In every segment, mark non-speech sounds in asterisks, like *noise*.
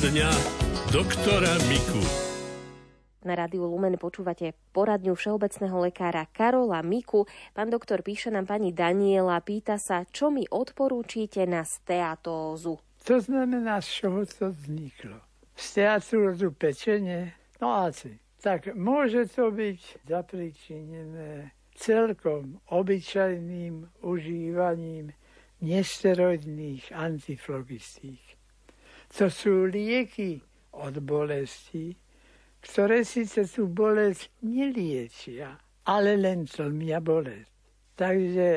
Poradňa doktora Miku. Na rádiu Lumen počúvate poradňu všeobecného lekára Karola Miku. Pán doktor píše nám pani Daniela, pýta sa, čo mi odporúčite na steatózu. To znamená, z čoho to vzniklo. Steatózu pečenie? No asi. Tak môže to byť zapričinené celkom obyčajným užívaním nesteroidných antiflogistík. To sú lieky od bolesti, ktoré síce tú bolesť neliečia, ale len tlmia bolesť. Takže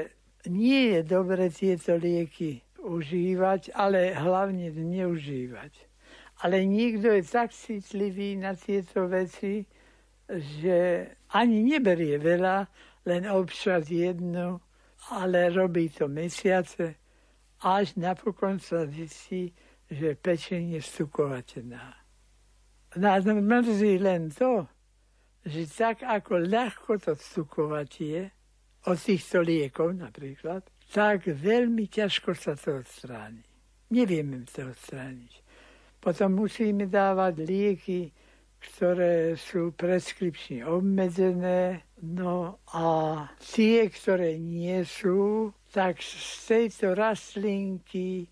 nie je dobre tieto lieky užívať, ale hlavne neužívať. Ale niekto je tak citlivý na tieto veci, že ani neberie veľa, len občas jednu, ale robí to mesiace, až napokon sa zistí, že pečenie je stukovateľná. Nás mrzí len to, že tak ako ľahko to stukovať je, od týchto liekov napríklad, tak veľmi ťažko sa to odstráni. Nevieme to odstrániť. Potom musíme dávať lieky, ktoré sú preskripčne obmedzené, no a tie, ktoré nie sú, tak z tejto rastlinky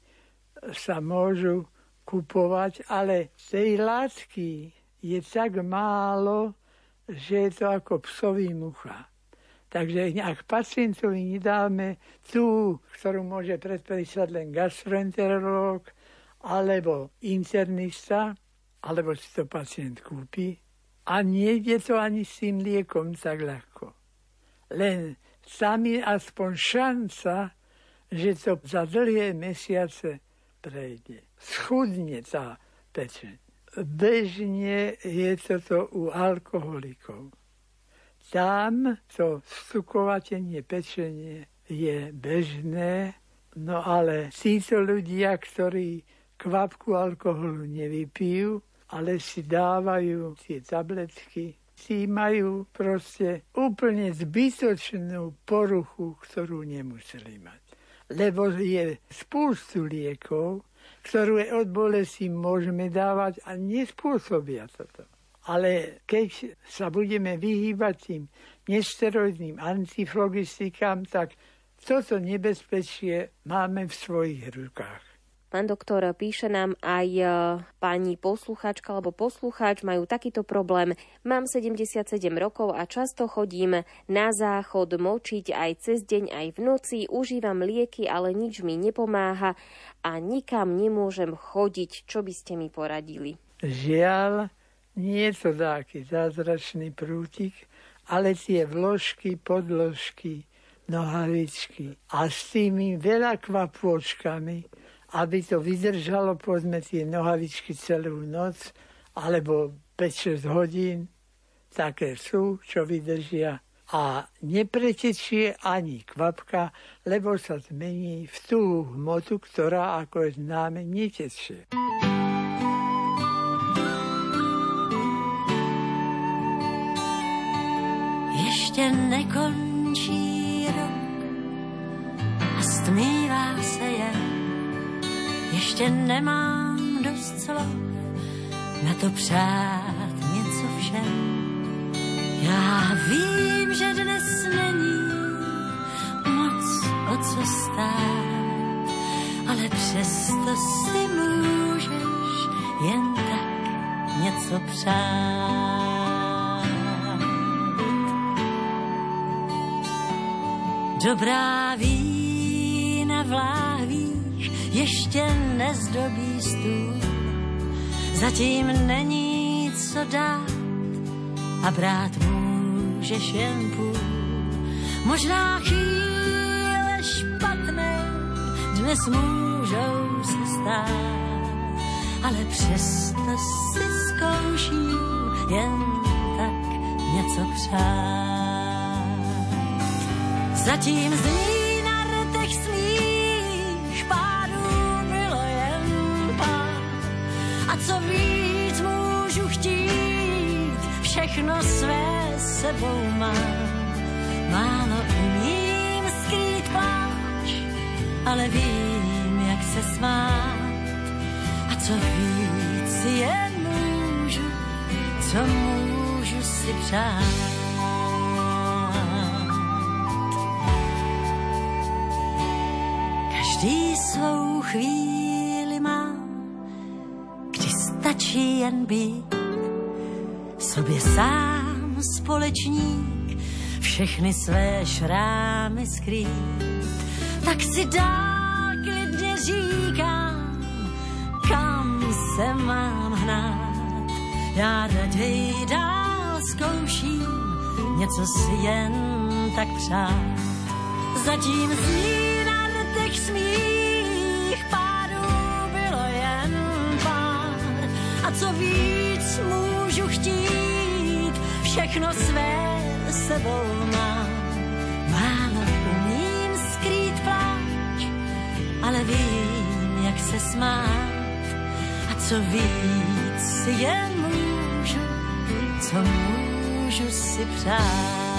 sa môžu kupovať, ale tej látky je tak málo, že je to ako psový mucha. Takže ak pacientovi nedáme tú, ktorú môže predpísať len gastroenterológ alebo internista, alebo si to pacient kúpi. A nejde to ani s tým liekom tak ľahko. Len sami aspoň šanca, že to za dlhé mesiace prejde. Schudne tá pečeň. Bežne je toto u alkoholikov. Tam to vstukovatenie pečenie je bežné, no ale títo ľudia, ktorí kvapku alkoholu nevypijú, ale si dávajú tie tabletky. Tí majú proste úplne zbytočnú poruchu, ktorú nemuseli mať. Lebo je spústu liekov, ktorú od bolesti môžeme dávať a nespôsobia sa to. Ale keď sa budeme vyhýbať tým nesteroidným antiflogistikám, tak toto nebezpečie máme v svojich rukách. Pán doktor, píše nám aj e, pani posluchačka alebo poslucháč, majú takýto problém. Mám 77 rokov a často chodím na záchod močiť aj cez deň, aj v noci. Užívam lieky, ale nič mi nepomáha a nikam nemôžem chodiť. Čo by ste mi poradili? Žiaľ, nie je to taký zázračný prútik, ale tie vložky, podložky, nohavičky a s tými veľa kvapôčkami aby to vydržalo, povedzme, tie nohavičky celú noc, alebo 5-6 hodín, také sú, čo vydržia. A nepretečie ani kvapka, lebo sa zmení v tú hmotu, ktorá, ako je známe, netečie. Ještě nekončí rok a stmívá se jen ještě nemám dost slov na to přát něco všem. Já vím, že dnes není moc o co stát, ale přesto si můžeš jen tak něco přát. Dobrá vína v láhví ještě nezdobí stůl. Zatím není co dát a brát můžeš jen půl. Možná chvíle špatné dnes můžou se stát, ale přesto si zkouším jen tak něco přát. Zatím zní všechno své sebou mám. Málo umím skrýt pláč, ale vím, jak se smát. A co víc jen můžu, co můžu si přát. Každý svou chvíli má, kdy stačí jen být sobě sám společník, všechny své šrámy skrýt. Tak si dál klidně říkám, kam se mám hnát. Já raději dál zkouším něco si jen tak přát. Zatím zní všechno své sebou mám. Málo umím skrýt pláč, ale vím, jak se smát. A co víc jen můžu, co můžu si přát.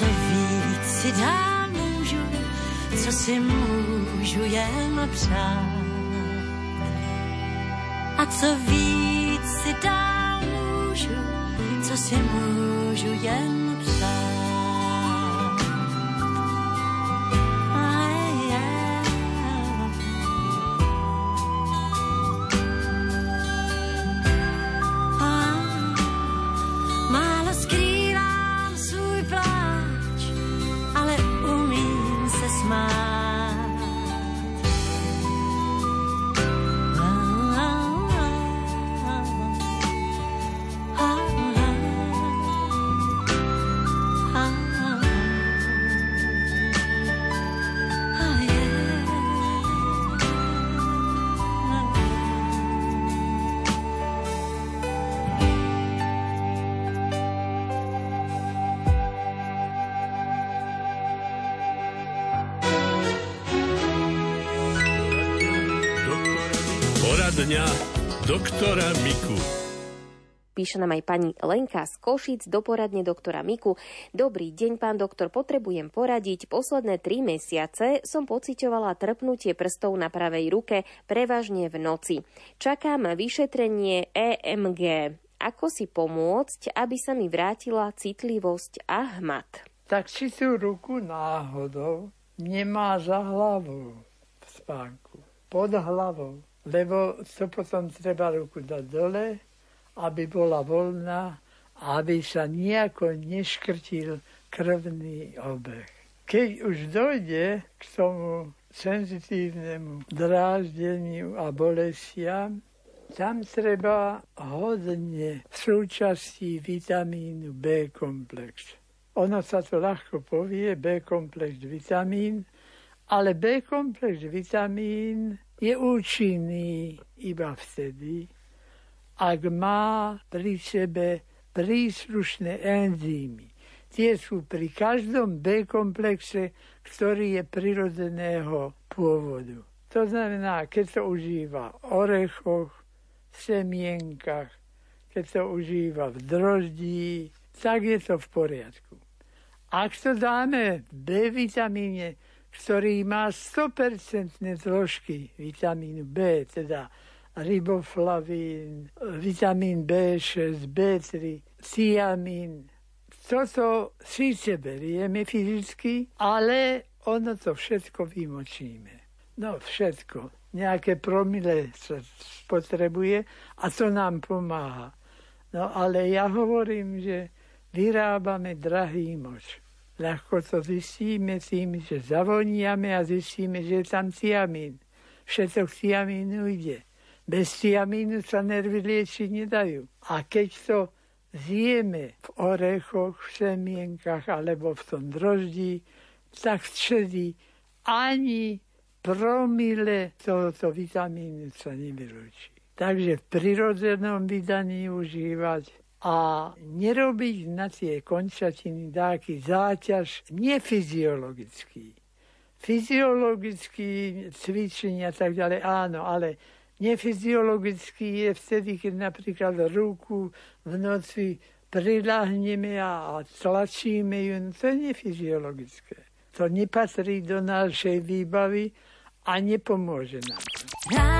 Co víc si dám můžu, co si můžu jen přát. A co víc si dál můžu, co si můžu jen přát. Doktora Miku. Píše nám aj pani Lenka z Košic do poradne doktora Miku. Dobrý deň, pán doktor, potrebujem poradiť. Posledné tri mesiace som pociťovala trpnutie prstov na pravej ruke, prevažne v noci. Čakám vyšetrenie EMG. Ako si pomôcť, aby sa mi vrátila citlivosť a hmat? Tak si tú ruku náhodou nemá za hlavou v spánku, pod hlavou. Lebo to potom treba ruku dať dole, aby bola voľná, aby sa nejako neškrtil krvný obeh. Keď už dojde k tomu senzitívnemu dráždeniu a bolestiam, tam treba hodne súčasti vitamínu B komplex. Ono sa to ľahko povie, B komplex vitamín, ale B komplex vitamín je účinný iba vtedy, ak má pri sebe príslušné enzymy. Tie sú pri každom B komplexe, ktorý je prirodzeného pôvodu. To znamená, keď to užíva v orechoch, semienkach, keď to užíva v droždí, tak je to v poriadku. Ak to dáme B vitamíne, ktorý má 100% zložky vitamínu B, teda riboflavín, vitamín B6, B3, tiamín. Toto síce berieme fyzicky, ale ono to všetko vymočíme. No všetko. Nejaké promile sa spotrebuje a to nám pomáha. No ale ja hovorím, že vyrábame drahý moč. Ľahko to zistíme tým, že zavoniame a zistíme, že je tam tiamín. Všetok tiamínu ide. Bez tiamínu sa nervy liečiť nedajú. A keď to zjeme v orechoch, v semienkach alebo v tom droždí, tak vtedy ani promile tohoto vitamínu sa nevylúči. Takže v prirodzenom vydaní užívať a nerobiť na tie končatiny dáky záťaž nefyziologický. Fyziologický cvičenie a tak ďalej, áno, ale nefyziologický je vtedy, keď napríklad ruku v noci prilahneme a tlačíme ju, no to je nefyziologické. To nepatrí do našej výbavy a nepomôže nám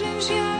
剩下。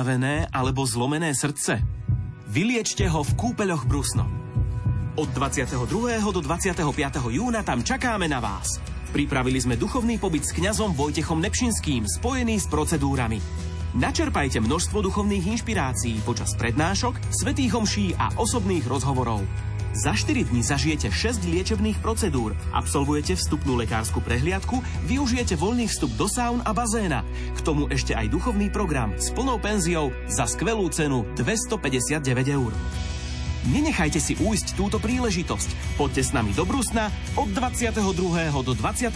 unavené alebo zlomené srdce? Vyliečte ho v kúpeľoch Brusno. Od 22. do 25. júna tam čakáme na vás. Pripravili sme duchovný pobyt s kňazom Vojtechom Nepšinským spojený s procedúrami. Načerpajte množstvo duchovných inšpirácií počas prednášok, svetých homší a osobných rozhovorov. Za 4 dní zažijete 6 liečebných procedúr, absolvujete vstupnú lekárskú prehliadku, využijete voľný vstup do saun a bazéna. K tomu ešte aj duchovný program s plnou penziou za skvelú cenu 259 eur. Nenechajte si újsť túto príležitosť. Poďte s nami do Brusna od 22. do 25.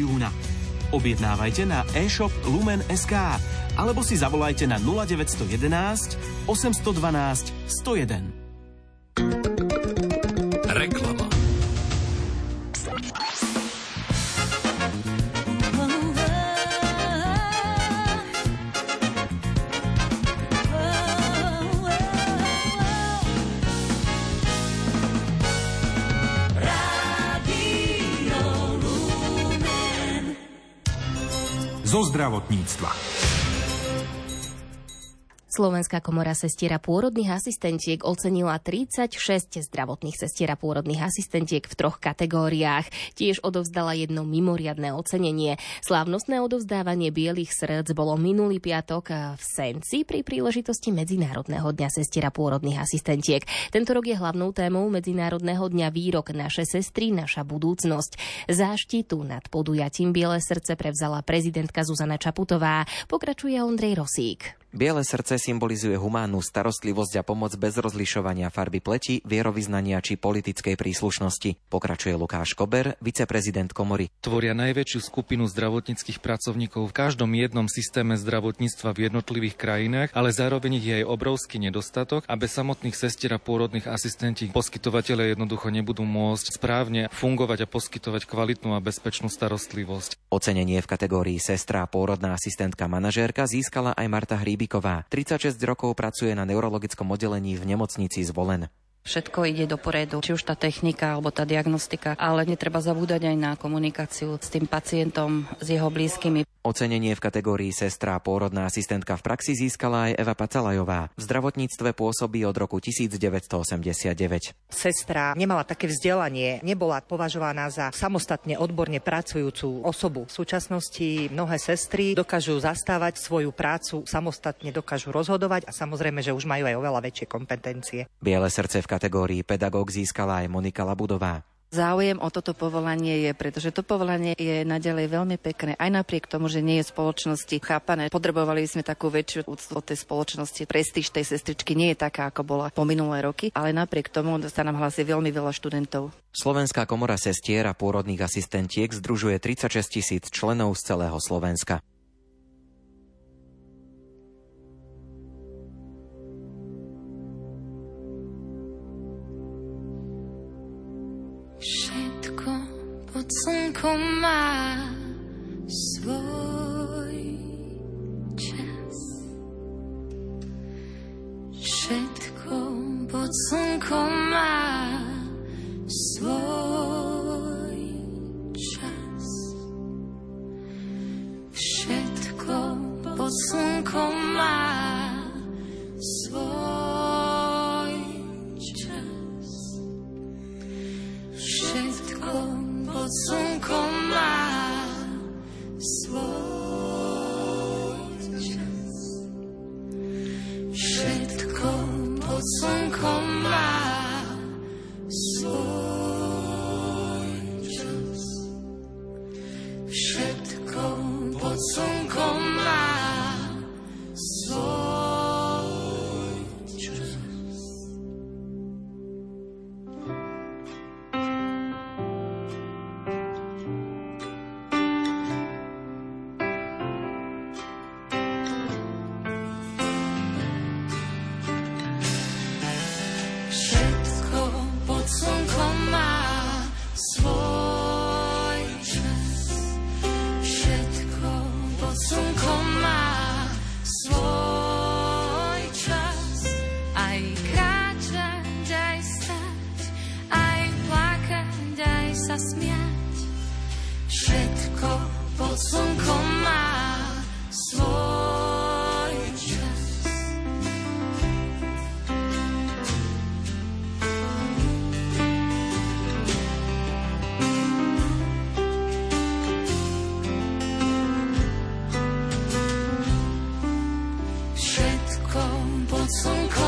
júna. Objednávajte na e-shop Lumen.sk alebo si zavolajte na 0911 812 101. zo zdravotníctva. Slovenská komora sestiera pôrodných asistentiek ocenila 36 zdravotných sestier a pôrodných asistentiek v troch kategóriách. Tiež odovzdala jedno mimoriadné ocenenie. Slávnostné odovzdávanie bielých srdc bolo minulý piatok v Senci pri príležitosti Medzinárodného dňa sestier a pôrodných asistentiek. Tento rok je hlavnou témou Medzinárodného dňa výrok Naše sestry, naša budúcnosť. Záštitu nad podujatím Biele srdce prevzala prezidentka Zuzana Čaputová. Pokračuje Ondrej Rosík. Biele srdce symbolizuje humánnu starostlivosť a pomoc bez rozlišovania farby pleti, vierovýznania či politickej príslušnosti. Pokračuje Lukáš Kober, viceprezident komory. Tvoria najväčšiu skupinu zdravotníckých pracovníkov v každom jednom systéme zdravotníctva v jednotlivých krajinách, ale zároveň je aj obrovský nedostatok a bez samotných sestier a pôrodných asistentí poskytovateľe jednoducho nebudú môcť správne fungovať a poskytovať kvalitnú a bezpečnú starostlivosť. Ocenenie v kategórii sestra a pôrodná asistentka manažérka získala aj Marta Hríby Kubíková. 36 rokov pracuje na neurologickom oddelení v nemocnici Zvolen. Všetko ide do poriadu, či už tá technika alebo tá diagnostika, ale netreba zabúdať aj na komunikáciu s tým pacientom, s jeho blízkymi. Ocenenie v kategórii sestra a pôrodná asistentka v praxi získala aj Eva Pacalajová. V zdravotníctve pôsobí od roku 1989. Sestra nemala také vzdelanie, nebola považovaná za samostatne odborne pracujúcu osobu. V súčasnosti mnohé sestry dokážu zastávať svoju prácu, samostatne dokážu rozhodovať a samozrejme, že už majú aj oveľa väčšie kompetencie. Biele srdce v kategórii pedagóg získala aj Monika Labudová. Záujem o toto povolanie je, pretože to povolanie je naďalej veľmi pekné, aj napriek tomu, že nie je spoločnosti chápané. Potrebovali sme takú väčšiu úctu od tej spoločnosti. Prestíž tej sestričky nie je taká, ako bola po minulé roky, ale napriek tomu sa nám hlasí veľmi veľa študentov. Slovenská komora sestier a pôrodných asistentiek združuje 36 tisíc členov z celého Slovenska. Pod slnkom má svoj čas. Všetko pod slnkom má svoj čas. Všetko pod slnkom má svoj slnko má svoj čas. Všetko pod slnkom encore, bon sang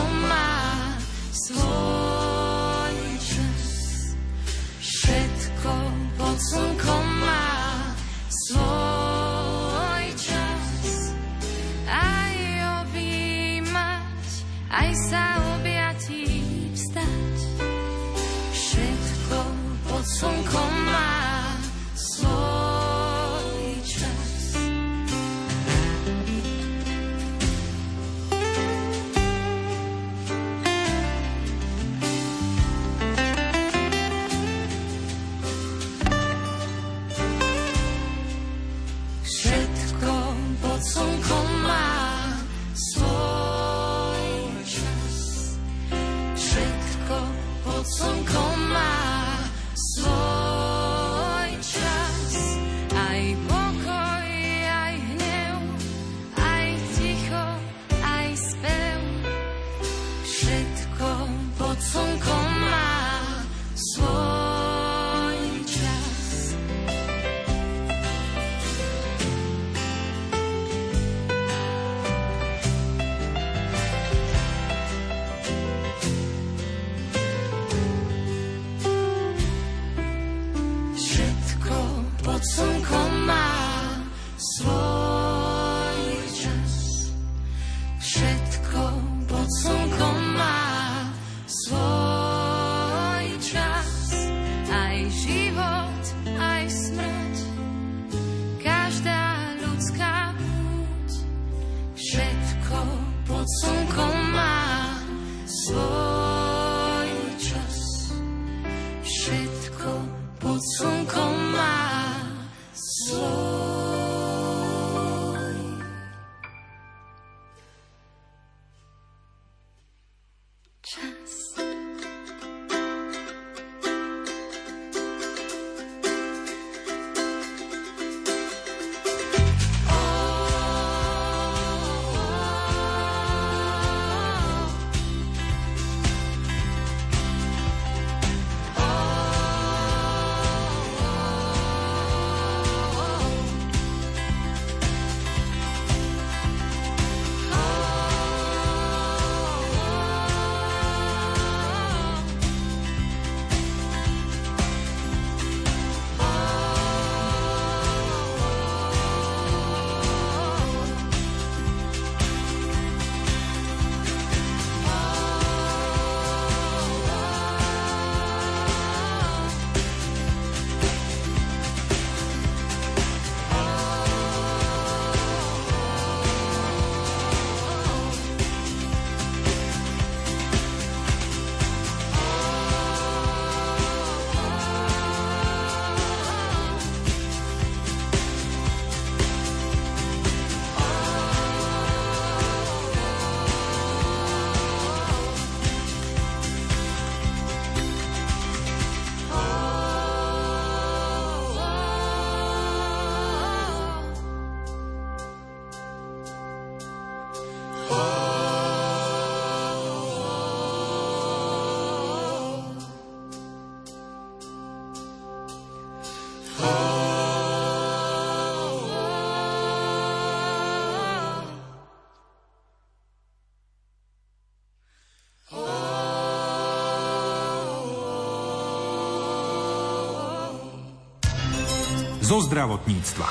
zo zdravotníctva.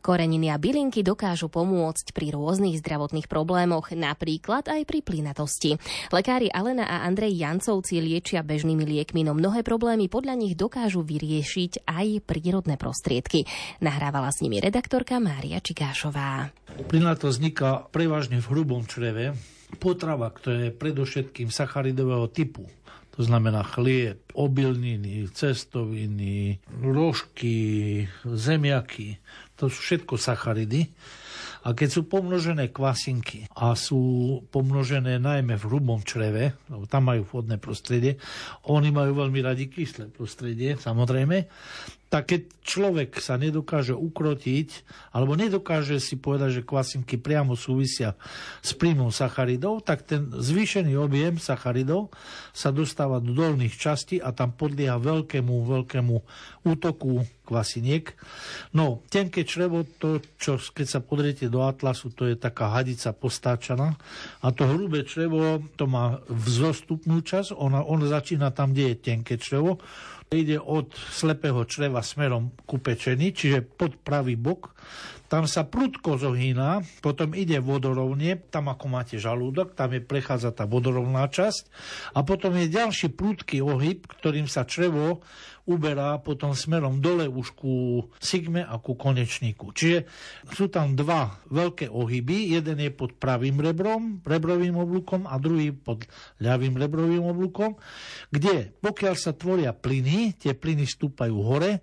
Koreniny a bylinky dokážu pomôcť pri rôznych zdravotných problémoch, napríklad aj pri plynatosti. Lekári Alena a Andrej Jancovci liečia bežnými liekmi, no mnohé problémy podľa nich dokážu vyriešiť aj prírodné prostriedky. Nahrávala s nimi redaktorka Mária Čigášová. Plynatosť vzniká prevažne v hrubom čreve. Potrava, ktorá je predovšetkým sacharidového typu, to znamená chlieb, obilniny, cestoviny, rožky, zemiaky, to sú všetko sacharidy. A keď sú pomnožené kvasinky a sú pomnožené najmä v hrubom čreve, lebo tam majú vhodné prostredie, oni majú veľmi radi kyslé prostredie, samozrejme, tak keď človek sa nedokáže ukrotiť, alebo nedokáže si povedať, že kvasinky priamo súvisia s príjmom sacharidov, tak ten zvýšený objem sacharidov sa dostáva do dolných častí a tam podlieha veľkému, veľkému útoku kvasiniek. No, tenké črevo, to, čo keď sa podriete do atlasu, to je taká hadica postáčaná. A to hrubé črevo, to má vzostupnú časť, ona, on začína tam, kde je tenké črevo, ide od slepého čreva smerom ku pečení, čiže pod pravý bok. Tam sa prudko zohýna, potom ide vodorovne, tam ako máte žalúdok, tam je prechádza tá vodorovná časť a potom je ďalší prudký ohyb, ktorým sa črevo uberá potom smerom dole už ku sigme a ku konečníku. Čiže sú tam dva veľké ohyby, jeden je pod pravým rebrom, rebrovým oblúkom a druhý pod ľavým rebrovým oblúkom, kde pokiaľ sa tvoria plyny, tie plyny stúpajú hore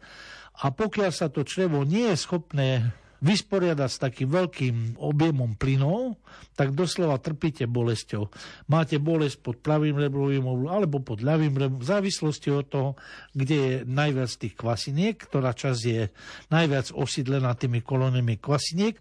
a pokiaľ sa to črevo nie je schopné vysporiadať s takým veľkým objemom plynov, tak doslova trpíte bolesťou. Máte bolesť pod pravým rebrovým alebo pod ľavým rebrovým, v závislosti od toho, kde je najviac tých kvasiniek, ktorá časť je najviac osídlená tými kolóniami kvasiniek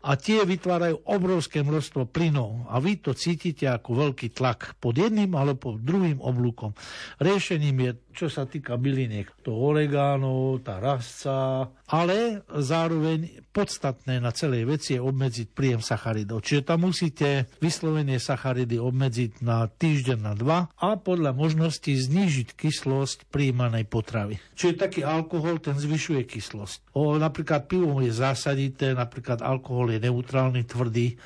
a tie vytvárajú obrovské množstvo plynov a vy to cítite ako veľký tlak pod jedným alebo pod druhým oblúkom. Riešením je, čo sa týka byliniek, to oregano, tá rasca, ale zároveň podstatné na celej veci je obmedziť príjem sacharidov. Čiže tam musíte vyslovene sacharidy obmedziť na týždeň na dva a podľa možnosti znížiť kyslosť príjmanej potravy. Čiže taký alkohol, ten zvyšuje kyslosť. O, napríklad pivo je zásadité, napríklad alkohol je neutrálny, tvrdý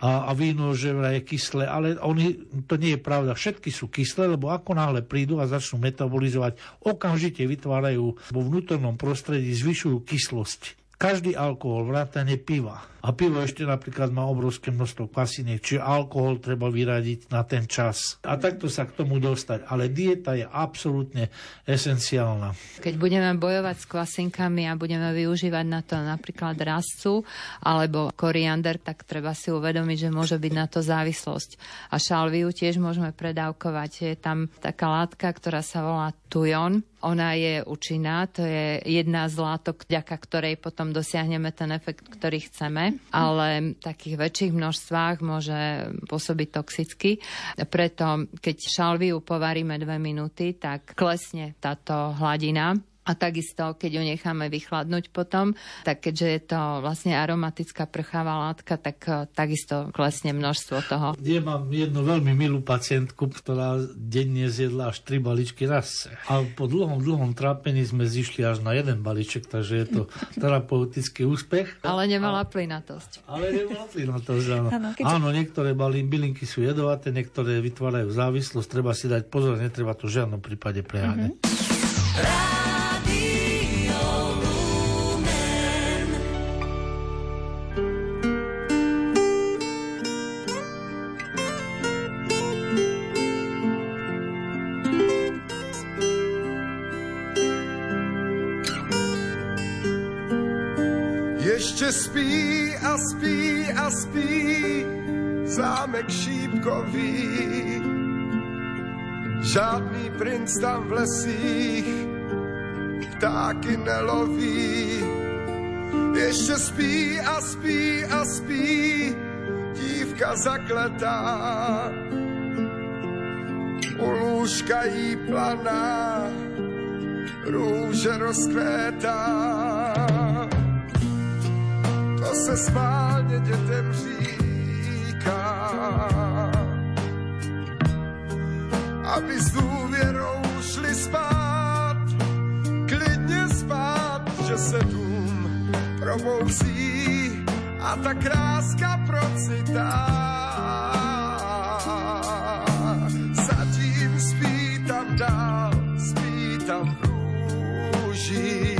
a, a víno, že je kyslé, ale oni, to nie je pravda. Všetky sú kyslé, lebo ako náhle prídu a začnú metabolizovať, okamžite vytvárajú vo vnútornom prostredí, zvyšujú kyslosť. Každý alkohol, vrátane piva, a pivo ešte napríklad má obrovské množstvo kvasiniek, čiže alkohol treba vyradiť na ten čas. A takto sa k tomu dostať. Ale dieta je absolútne esenciálna. Keď budeme bojovať s kvasinkami a budeme využívať na to napríklad rastcu alebo koriander, tak treba si uvedomiť, že môže byť na to závislosť. A šalviu tiež môžeme predávkovať. Je tam taká látka, ktorá sa volá tujon. Ona je účinná, to je jedna z látok, vďaka ktorej potom dosiahneme ten efekt, ktorý chceme ale v takých väčších množstvách môže pôsobiť toxicky. Preto, keď šalviu povaríme dve minúty, tak klesne táto hladina a takisto, keď ju necháme vychladnúť potom, tak keďže je to vlastne aromatická prchavá látka, tak eh, takisto klesne množstvo toho. Ja mám jednu veľmi milú pacientku, ktorá denne zjedla až tri balíčky rasce. A po dlhom, dlhom trápení sme zišli až na jeden balíček, takže je to *laughs* terapeutický úspech. Ale nemala plynatosť. Ale nemala plynatosť, áno. Áno, keďže... áno niektoré bylinky sú jedovaté, niektoré vytvárajú závislosť, treba si dať pozor, netreba to v žiadnom prípade preháňať. Mm-hmm. Spí a spí a spí zámek šípkový. Žádný princ tam v lesích ptáky neloví. Ještě spí a spí a spí dívka zakletá. U lůžka jí planá, růže rozkvétá se schválně dětem říká. Aby s důvěrou šli spát, klidně spát, že se dům probouzí a ta kráska procitá. Zatím spí tam dál, spí tam v růžích.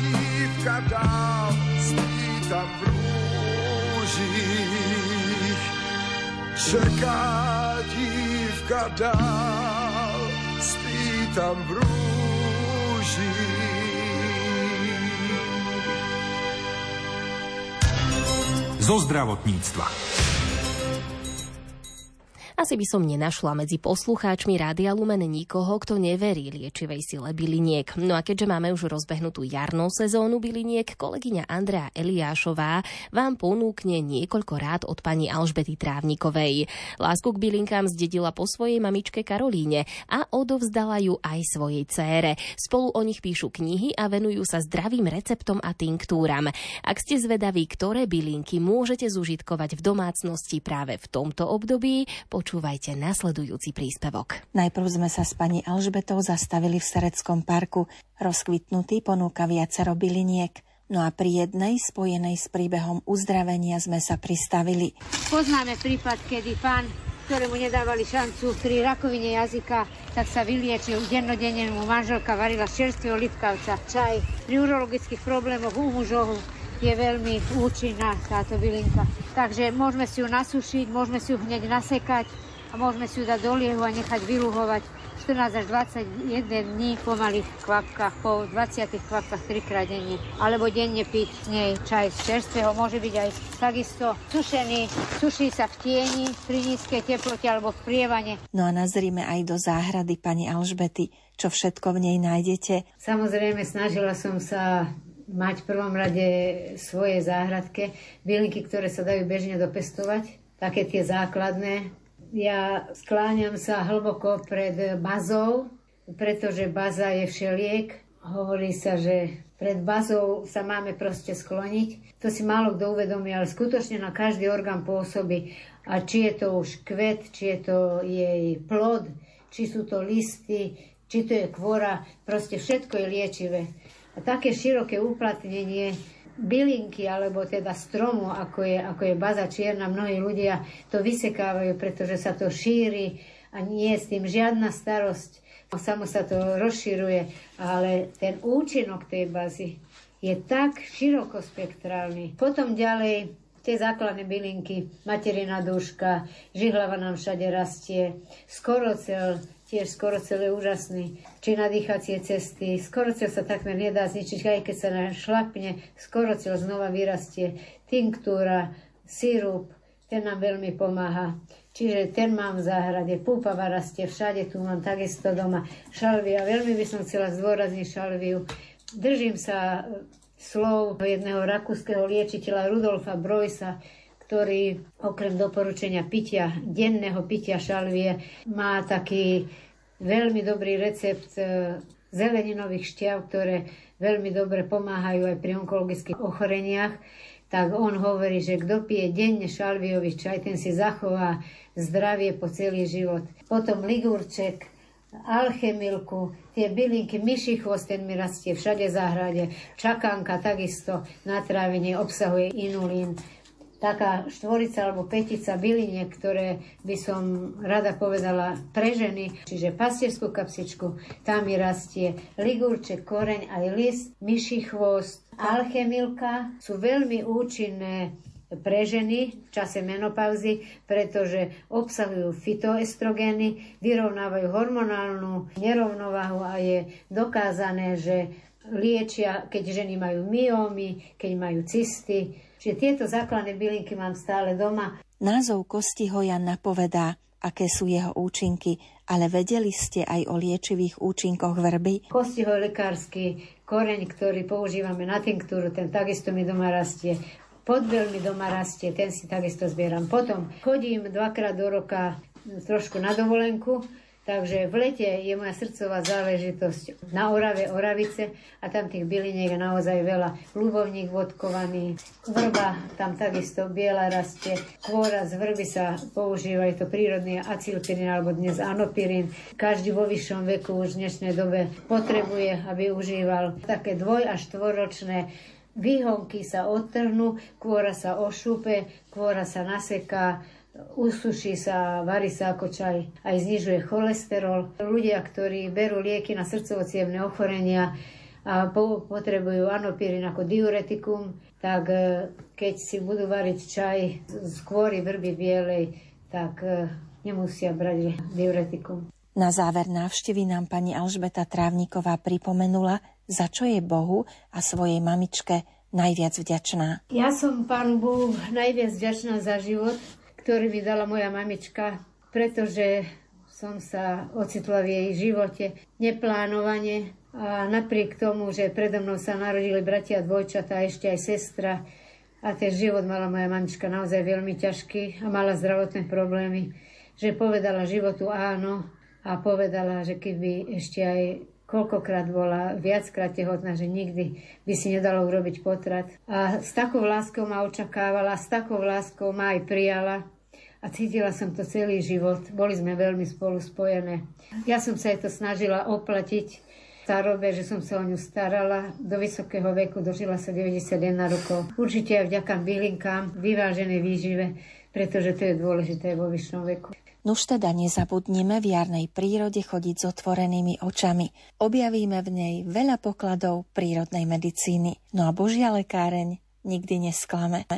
dívka dál, spí tam v růžích. Čeká dívka dál, tam v rúži. Zo zdravotníctva. Asi by som nenašla medzi poslucháčmi Rádia Lumen nikoho, kto neverí liečivej sile byliniek. No a keďže máme už rozbehnutú jarnú sezónu byliniek, kolegyňa Andrea Eliášová vám ponúkne niekoľko rád od pani Alžbety Trávnikovej. Lásku k bylinkám zdedila po svojej mamičke Karolíne a odovzdala ju aj svojej cére. Spolu o nich píšu knihy a venujú sa zdravým receptom a tinktúram. Ak ste zvedaví, ktoré bylinky môžete zužitkovať v domácnosti práve v tomto období, Počúvajte nasledujúci príspevok. Najprv sme sa s pani Alžbetou zastavili v Sereckom parku. Rozkvitnutý ponúka viacero byliniek. No a pri jednej spojenej s príbehom uzdravenia sme sa pristavili. Poznáme prípad, kedy pán ktorému nedávali šancu pri rakovine jazyka, tak sa vyliečil. Dennodenne mu manželka varila čerstvého litkavca, čaj. Pri urologických problémoch u mužov je veľmi účinná táto bylinka. Takže môžeme si ju nasušiť, môžeme si ju hneď nasekať a môžeme si ju dať do liehu a nechať vyluhovať 14 až 21 dní pomaly v kvapkách, po 20 kvapkách trikrát denne. Alebo denne piť z nej čaj z čerstvého, môže byť aj takisto sušený, suší sa v tieni pri nízkej teplote alebo v prievane. No a nazrime aj do záhrady pani Alžbety, čo všetko v nej nájdete. Samozrejme, snažila som sa mať v prvom rade svoje záhradke, bylinky, ktoré sa dajú bežne dopestovať, také tie základné. Ja skláňam sa hlboko pred bazou, pretože baza je všeliek. Hovorí sa, že pred bazou sa máme proste skloniť. To si málo kto uvedomí, ale skutočne na každý orgán pôsobí. A či je to už kvet, či je to jej plod, či sú to listy, či to je kvora, proste všetko je liečivé. Také široké uplatnenie bylinky alebo teda stromu, ako je, ako je baza čierna, mnohí ľudia to vysekávajú, pretože sa to šíri a nie je s tým žiadna starosť. Samo sa to rozširuje, ale ten účinok tej bazy je tak širokospektrálny. Potom ďalej tie základné bylinky, materina duška, žihlava nám všade rastie, skorocel, tiež skoro celé úžasný. Či na dýchacie cesty. Skoro sa takmer nedá zničiť, aj keď sa šlapne, skoro znova vyrastie. Tinktúra, sirup, ten nám veľmi pomáha. Čiže ten mám v záhrade, púpava rastie všade, tu mám takisto doma šalvia. Veľmi by som chcela zdôrazniť šalviu. Držím sa slov jedného rakúskeho liečiteľa Rudolfa Brojsa, ktorý okrem doporučenia pitia, denného pitia šalvie, má taký veľmi dobrý recept e, zeleninových šťav, ktoré veľmi dobre pomáhajú aj pri onkologických ochoreniach. Tak on hovorí, že kto pije denne šalviový čaj, ten si zachová zdravie po celý život. Potom ligurček, alchemilku, tie bylinky, myší chvost, ten mi rastie všade v záhrade. Čakanka takisto na trávenie obsahuje inulín taká štvorica alebo petica byliniek, ktoré by som rada povedala pre ženy, čiže pastierskú kapsičku, tam mi rastie ligurček, koreň aj list, myší chvost, alchemilka sú veľmi účinné pre ženy v čase menopauzy, pretože obsahujú fitoestrogény, vyrovnávajú hormonálnu nerovnováhu a je dokázané, že liečia, keď ženy majú myómy, keď majú cysty, Čiže tieto základné bylinky mám stále doma. Názov kostihoja napovedá, aké sú jeho účinky, ale vedeli ste aj o liečivých účinkoch verby? Kostihoj lekársky koreň, ktorý používame na tinktúru, ten takisto mi doma rastie. Podbel mi doma rastie, ten si takisto zbieram. Potom chodím dvakrát do roka trošku na dovolenku, Takže v lete je moja srdcová záležitosť na Orave, Oravice a tam tých byliniek je naozaj veľa. Ľubovník vodkovaný, vrba, tam takisto biela rastie, kvôra z vrby sa používa, je to prírodný acylpirín alebo dnes anopirín. Každý vo vyššom veku už v dnešnej dobe potrebuje, aby užíval také dvoj až štvoročné výhonky sa odtrhnú, kvôra sa ošúpe, kvôra sa naseká, usuší sa, varí sa ako čaj, aj znižuje cholesterol. Ľudia, ktorí berú lieky na srdcovo ochorenia a potrebujú anopírin ako diuretikum, tak e, keď si budú variť čaj z kôry vrby bielej, tak e, nemusia brať diuretikum. Na záver návštevy nám pani Alžbeta Trávniková pripomenula, za čo je Bohu a svojej mamičke najviac vďačná. Ja som pánu Bohu najviac vďačná za život, ktorý mi dala moja mamička, pretože som sa ocitla v jej živote neplánovane a napriek tomu, že predo mnou sa narodili bratia a dvojčata a ešte aj sestra a ten život mala moja mamička naozaj veľmi ťažký a mala zdravotné problémy, že povedala životu áno a povedala, že keby ešte aj koľkokrát bola viackrát tehotná, že nikdy by si nedalo urobiť potrat. A s takou láskou ma očakávala, s takou láskou ma aj prijala a cítila som to celý život. Boli sme veľmi spolu spojené. Ja som sa jej to snažila oplatiť starobe, že som sa o ňu starala. Do vysokého veku dožila sa 91 rokov. Určite aj vďaka bylinkám, vyváženej výžive, pretože to je dôležité vo vyššom veku. Nuž teda nezabudnime v jarnej prírode chodiť s otvorenými očami. Objavíme v nej veľa pokladov prírodnej medicíny. No a Božia lekáreň nikdy nesklame.